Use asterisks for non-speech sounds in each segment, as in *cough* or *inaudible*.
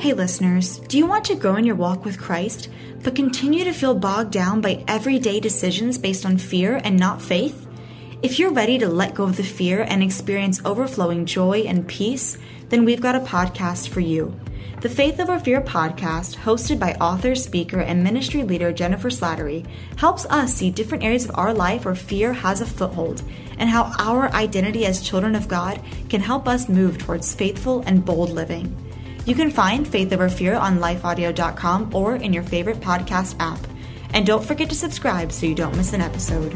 Hey, listeners, do you want to grow in your walk with Christ, but continue to feel bogged down by everyday decisions based on fear and not faith? If you're ready to let go of the fear and experience overflowing joy and peace, then we've got a podcast for you. The Faith Over Fear podcast, hosted by author, speaker, and ministry leader Jennifer Slattery, helps us see different areas of our life where fear has a foothold and how our identity as children of God can help us move towards faithful and bold living. You can find Faith Over Fear on lifeaudio.com or in your favorite podcast app. And don't forget to subscribe so you don't miss an episode.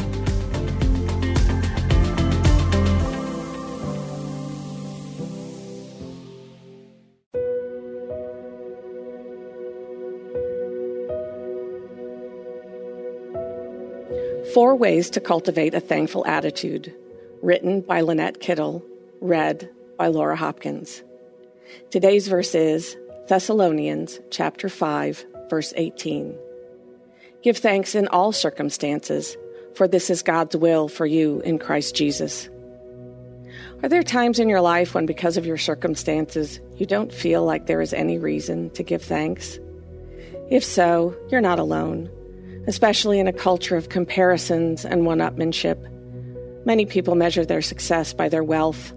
Four Ways to Cultivate a Thankful Attitude, written by Lynette Kittle, read by Laura Hopkins. Today's verse is Thessalonians chapter 5, verse 18. Give thanks in all circumstances, for this is God's will for you in Christ Jesus. Are there times in your life when, because of your circumstances, you don't feel like there is any reason to give thanks? If so, you're not alone, especially in a culture of comparisons and one upmanship. Many people measure their success by their wealth,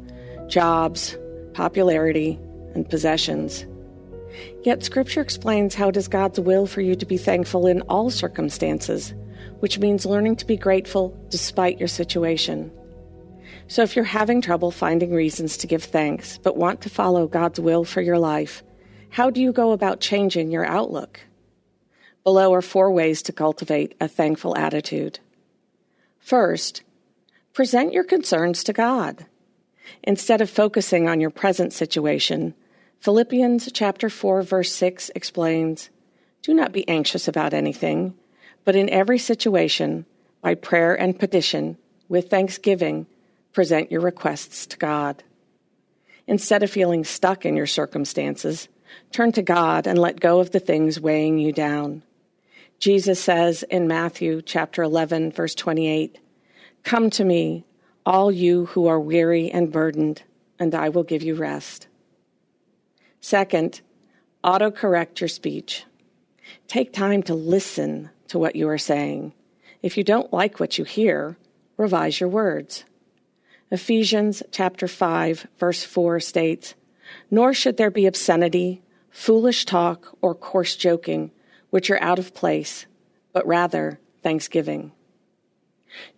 jobs, popularity, and possessions. Yet Scripture explains how it is God's will for you to be thankful in all circumstances, which means learning to be grateful despite your situation. So if you're having trouble finding reasons to give thanks, but want to follow God's will for your life, how do you go about changing your outlook? Below are four ways to cultivate a thankful attitude. First, present your concerns to God. Instead of focusing on your present situation, Philippians chapter 4 verse 6 explains, "Do not be anxious about anything, but in every situation, by prayer and petition, with thanksgiving, present your requests to God." Instead of feeling stuck in your circumstances, turn to God and let go of the things weighing you down. Jesus says in Matthew chapter 11 verse 28, "Come to me, all you who are weary and burdened, and I will give you rest." Second, autocorrect your speech. Take time to listen to what you are saying. If you don't like what you hear, revise your words. Ephesians chapter 5 verse 4 states, "Nor should there be obscenity, foolish talk, or coarse joking, which are out of place, but rather thanksgiving."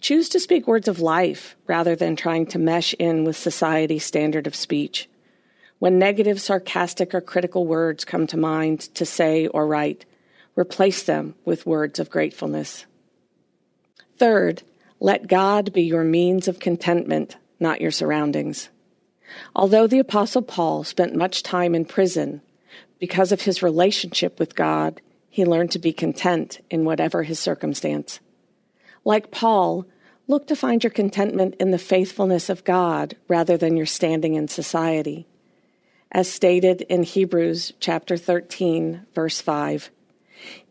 Choose to speak words of life rather than trying to mesh in with society's standard of speech. When negative, sarcastic, or critical words come to mind to say or write, replace them with words of gratefulness. Third, let God be your means of contentment, not your surroundings. Although the Apostle Paul spent much time in prison, because of his relationship with God, he learned to be content in whatever his circumstance. Like Paul, look to find your contentment in the faithfulness of God rather than your standing in society as stated in Hebrews chapter 13, verse 5.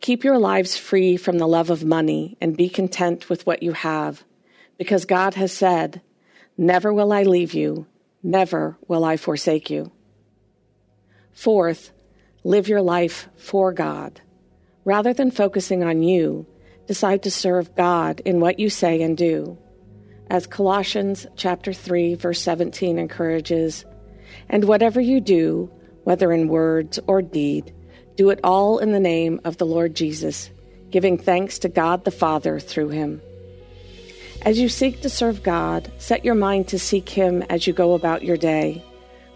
Keep your lives free from the love of money and be content with what you have, because God has said, Never will I leave you, never will I forsake you. Fourth, live your life for God. Rather than focusing on you, decide to serve God in what you say and do. As Colossians chapter 3 verse 17 encourages, and whatever you do, whether in words or deed, do it all in the name of the Lord Jesus, giving thanks to God the Father through him. As you seek to serve God, set your mind to seek Him as you go about your day.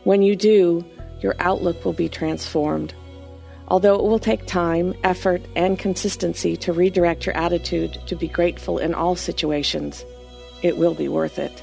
When you do, your outlook will be transformed. Although it will take time, effort, and consistency to redirect your attitude to be grateful in all situations, it will be worth it.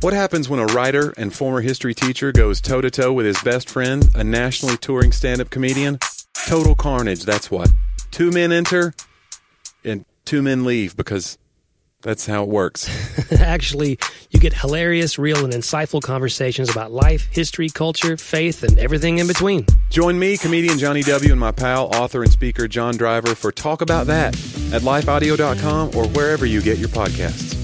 What happens when a writer and former history teacher goes toe to toe with his best friend, a nationally touring stand up comedian? Total carnage, that's what. Two men enter and two men leave because that's how it works. *laughs* Actually, you get hilarious, real, and insightful conversations about life, history, culture, faith, and everything in between. Join me, comedian Johnny W., and my pal, author and speaker John Driver for Talk About That at lifeaudio.com or wherever you get your podcasts.